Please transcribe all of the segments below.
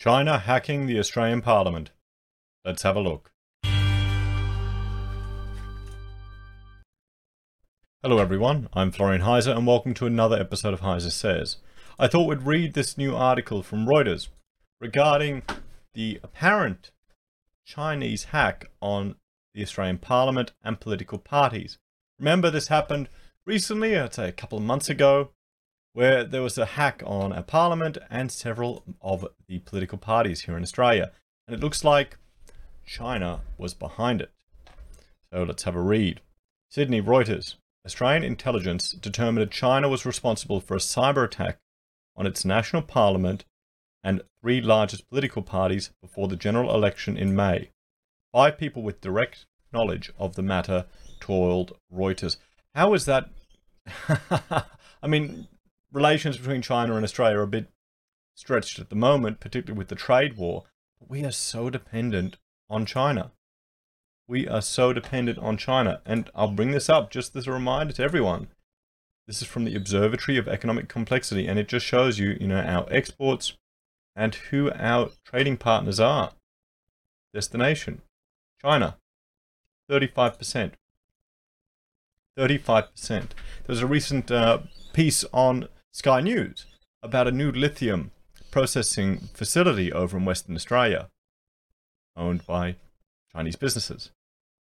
China hacking the Australian Parliament. Let's have a look. Hello everyone, I'm Florian Heiser and welcome to another episode of Heiser Says. I thought we'd read this new article from Reuters regarding the apparent Chinese hack on the Australian Parliament and political parties. Remember this happened recently, I'd say a couple of months ago, where there was a hack on a parliament and several of the political parties here in Australia. And it looks like China was behind it. So let's have a read. Sydney Reuters. Australian intelligence determined that China was responsible for a cyber attack on its national parliament and three largest political parties before the general election in May. Five people with direct knowledge of the matter told Reuters. How is that? I mean, relations between China and Australia are a bit stretched at the moment, particularly with the trade war. But we are so dependent on China. We are so dependent on China. And I'll bring this up just as a reminder to everyone. This is from the Observatory of Economic Complexity, and it just shows you, you know, our exports and who our trading partners are. Destination China, 35%. 35%. There was a recent uh, piece on Sky News about a new lithium processing facility over in Western Australia, owned by Chinese businesses.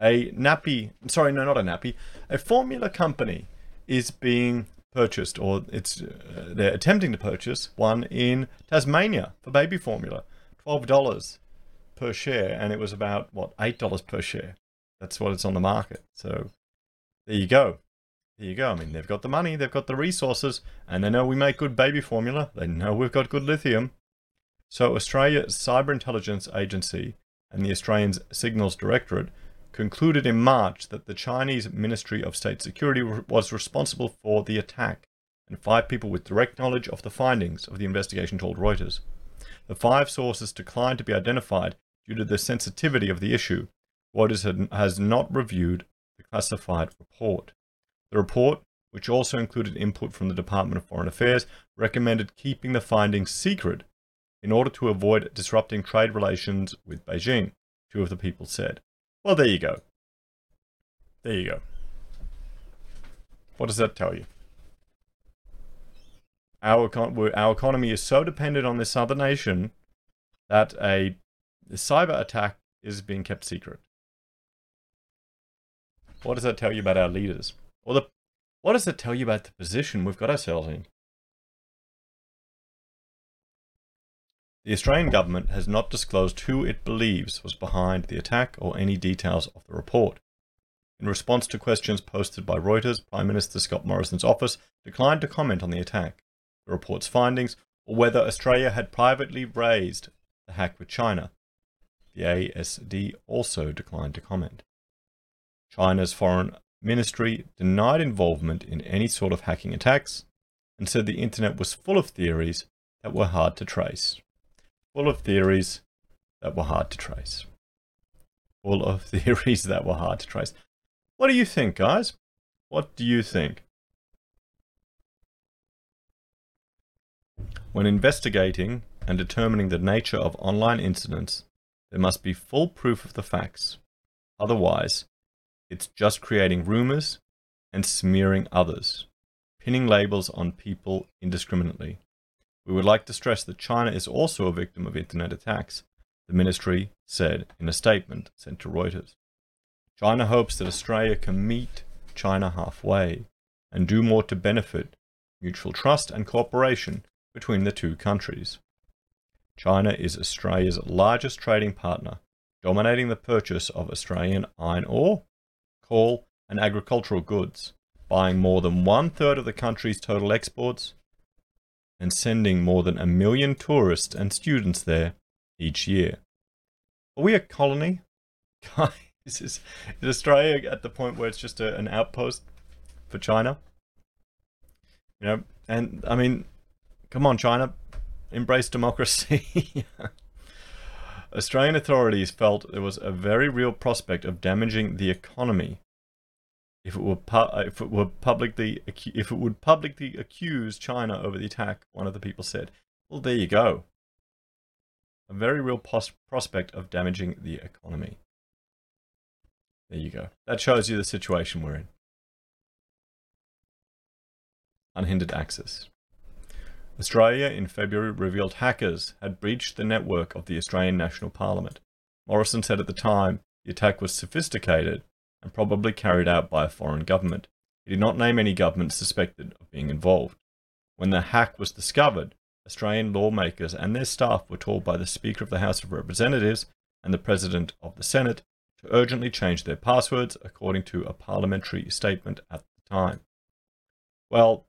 A nappy, sorry, no, not a nappy, a formula company is being purchased, or it's uh, they're attempting to purchase one in Tasmania for baby formula, twelve dollars per share, and it was about what eight dollars per share. That's what it's on the market. So there you go. There you go. I mean, they've got the money, they've got the resources, and they know we make good baby formula. They know we've got good lithium. So, Australia's Cyber Intelligence Agency and the Australian Signals Directorate concluded in March that the Chinese Ministry of State Security was responsible for the attack, and five people with direct knowledge of the findings of the investigation told Reuters. The five sources declined to be identified due to the sensitivity of the issue. Reuters has not reviewed the classified report. The report, which also included input from the Department of Foreign Affairs, recommended keeping the findings secret in order to avoid disrupting trade relations with Beijing, two of the people said. Well, there you go. There you go. What does that tell you? Our, our economy is so dependent on this other nation that a cyber attack is being kept secret. What does that tell you about our leaders? Or the what does it tell you about the position we've got ourselves in? The Australian government has not disclosed who it believes was behind the attack or any details of the report. In response to questions posted by Reuters, Prime Minister Scott Morrison's office declined to comment on the attack, the report's findings, or whether Australia had privately raised the hack with China. The ASD also declined to comment. China's Foreign Ministry denied involvement in any sort of hacking attacks and said the internet was full of theories that were hard to trace. Full of theories that were hard to trace. Full of theories that were hard to trace. What do you think, guys? What do you think? When investigating and determining the nature of online incidents, there must be full proof of the facts. Otherwise, it's just creating rumors and smearing others, pinning labels on people indiscriminately. We would like to stress that China is also a victim of internet attacks, the ministry said in a statement sent to Reuters. China hopes that Australia can meet China halfway and do more to benefit mutual trust and cooperation between the two countries. China is Australia's largest trading partner, dominating the purchase of Australian iron ore, coal, and agricultural goods, buying more than one third of the country's total exports and sending more than a million tourists and students there each year. Are we a colony? Guys, is, is Australia at the point where it's just a, an outpost for China? You know, and I mean, come on, China, embrace democracy. Australian authorities felt there was a very real prospect of damaging the economy if it were pu- uh, if it were publicly if it would publicly accuse China over the attack. One of the people said, "Well, there you go. A very real pos- prospect of damaging the economy. There you go. That shows you the situation we're in. Unhindered access. Australia in February revealed hackers had breached the network of the Australian National Parliament. Morrison said at the time the attack was sophisticated and probably carried out by a foreign government. He did not name any government suspected of being involved. When the hack was discovered, Australian lawmakers and their staff were told by the Speaker of the House of Representatives and the President of the Senate to urgently change their passwords, according to a parliamentary statement at the time. Well,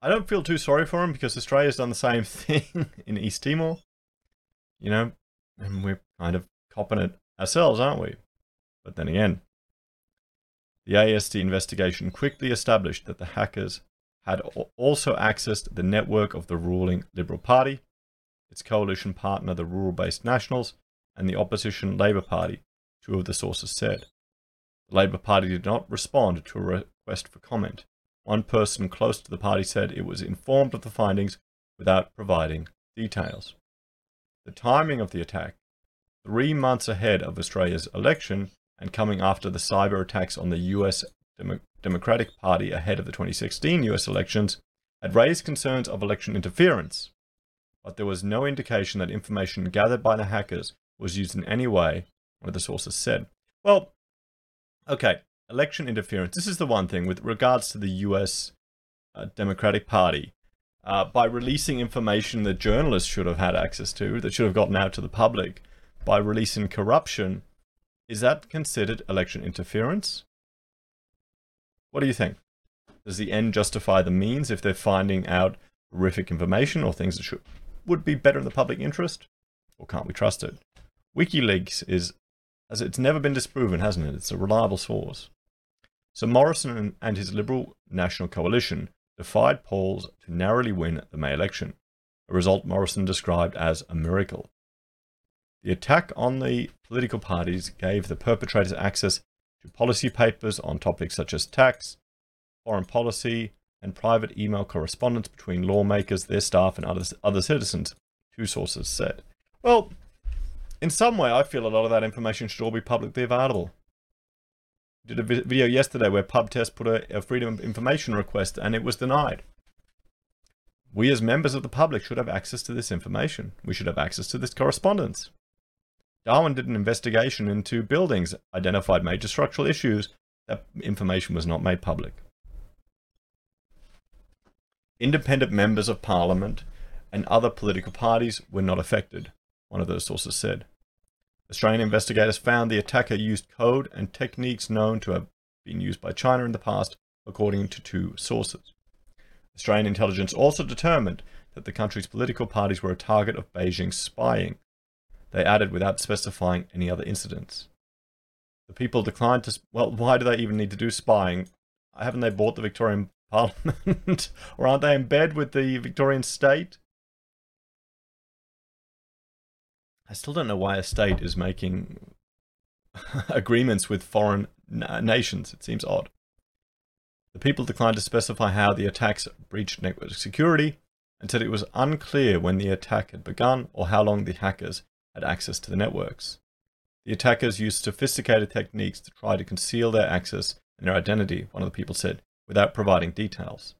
I don't feel too sorry for him because Australia's done the same thing in East Timor. You know, and we're kind of copping it ourselves, aren't we? But then again, the ASD investigation quickly established that the hackers had also accessed the network of the ruling Liberal Party, its coalition partner, the Rural Based Nationals, and the opposition Labor Party, two of the sources said. The Labor Party did not respond to a request for comment. One person close to the party said it was informed of the findings without providing details. The timing of the attack, three months ahead of Australia's election and coming after the cyber attacks on the US Demo- Democratic Party ahead of the 2016 US elections, had raised concerns of election interference, but there was no indication that information gathered by the hackers was used in any way, one of the sources said. Well, okay, election interference. This is the one thing with regards to the US uh, Democratic Party. Uh, by releasing information that journalists should have had access to, that should have gotten out to the public, by releasing corruption, is that considered election interference? What do you think? Does the end justify the means if they're finding out horrific information or things that should, would be better in the public interest? Or can't we trust it? WikiLeaks is, as it's never been disproven, hasn't it? It's a reliable source. So Morrison and his Liberal National Coalition defied polls to narrowly win the May election, a result Morrison described as a miracle. The attack on the political parties gave the perpetrators access to policy papers on topics such as tax, foreign policy, and private email correspondence between lawmakers, their staff, and other, other citizens, two sources said. Well, in some way, I feel a lot of that information should all be publicly available. Did a video yesterday where PubTest put a, a freedom of information request and it was denied. We as members of the public should have access to this information. We should have access to this correspondence. Darwin did an investigation into buildings, identified major structural issues. That information was not made public. Independent members of parliament and other political parties were not affected, one of those sources said. Australian investigators found the attacker used code and techniques known to have been used by China in the past, according to two sources. Australian intelligence also determined that the country's political parties were a target of Beijing's spying, they added without specifying any other incidents. The people declined to. Well, why do they even need to do spying? Haven't they bought the Victorian Parliament? or aren't they in bed with the Victorian state? I still don't know why a state is making agreements with foreign nations. It seems odd. The people declined to specify how the attacks breached network security and said it was unclear when the attack had begun or how long the hackers had access to the networks. The attackers used sophisticated techniques to try to conceal their access and their identity, one of the people said, without providing details.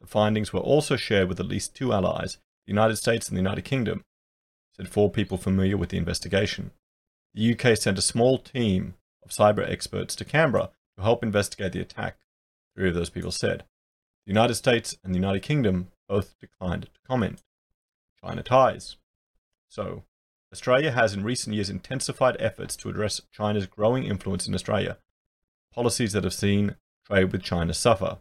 The findings were also shared with at least two allies, the United States and the United Kingdom, said four people familiar with the investigation. The UK sent a small team of cyber experts to Canberra to help investigate the attack, three of those people said. The United States and the United Kingdom both declined to comment. China ties. So, Australia has in recent years intensified efforts to address China's growing influence in Australia, policies that have seen trade with China suffer.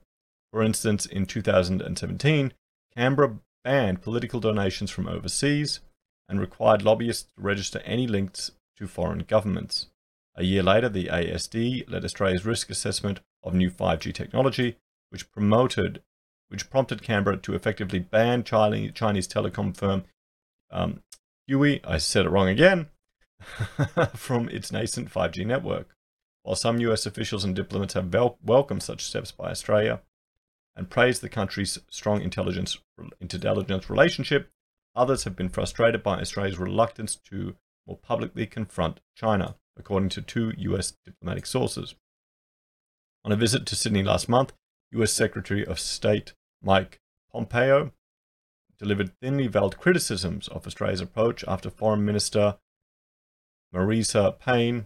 For instance, in 2017, Canberra banned political donations from overseas and required lobbyists to register any links to foreign governments. A year later, the ASD led Australia's risk assessment of new 5G technology, which promoted, which prompted Canberra to effectively ban Chinese telecom firm um, Huawei, I said it wrong again, from its nascent 5G network. While some US officials and diplomats have wel- welcomed such steps by Australia and praised the country's strong intelligence intelligence relationship, others have been frustrated by Australia's reluctance to more publicly confront China, according to two US diplomatic sources. On a visit to Sydney last month, US Secretary of State Mike Pompeo delivered thinly veiled criticisms of Australia's approach after Foreign Minister Marise Payne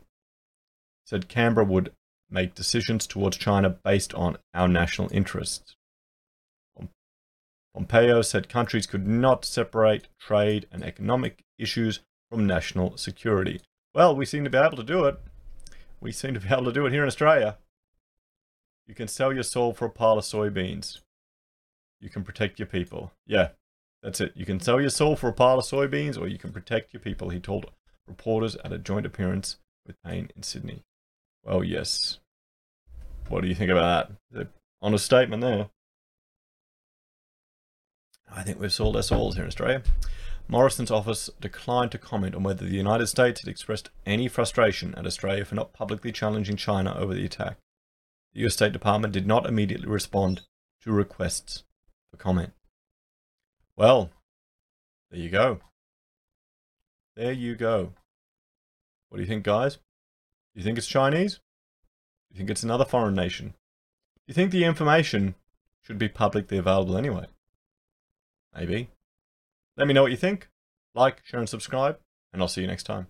said Canberra would make decisions towards China based on our national interests. Pompeo said countries could not separate trade and economic issues from national security. Well, we seem to be able to do it. We seem to be able to do it here in Australia. You can sell your soul for a pile of soybeans. You can protect your people. Yeah, that's it. You can sell your soul for a pile of soybeans or you can protect your people, he told reporters at a joint appearance with Payne in Sydney. Well, yes. What do you think about that? Honest statement there. I think we've sold our souls here in Australia. Morrison's office declined to comment on whether the United States had expressed any frustration at Australia for not publicly challenging China over the attack. The US State Department did not immediately respond to requests for comment. Well, there you go. There you go. What do you think, guys? Do you think it's Chinese? Do you think it's another foreign nation? Do you think the information should be publicly available anyway? Maybe. Let me know what you think. Like, share, and subscribe, and I'll see you next time.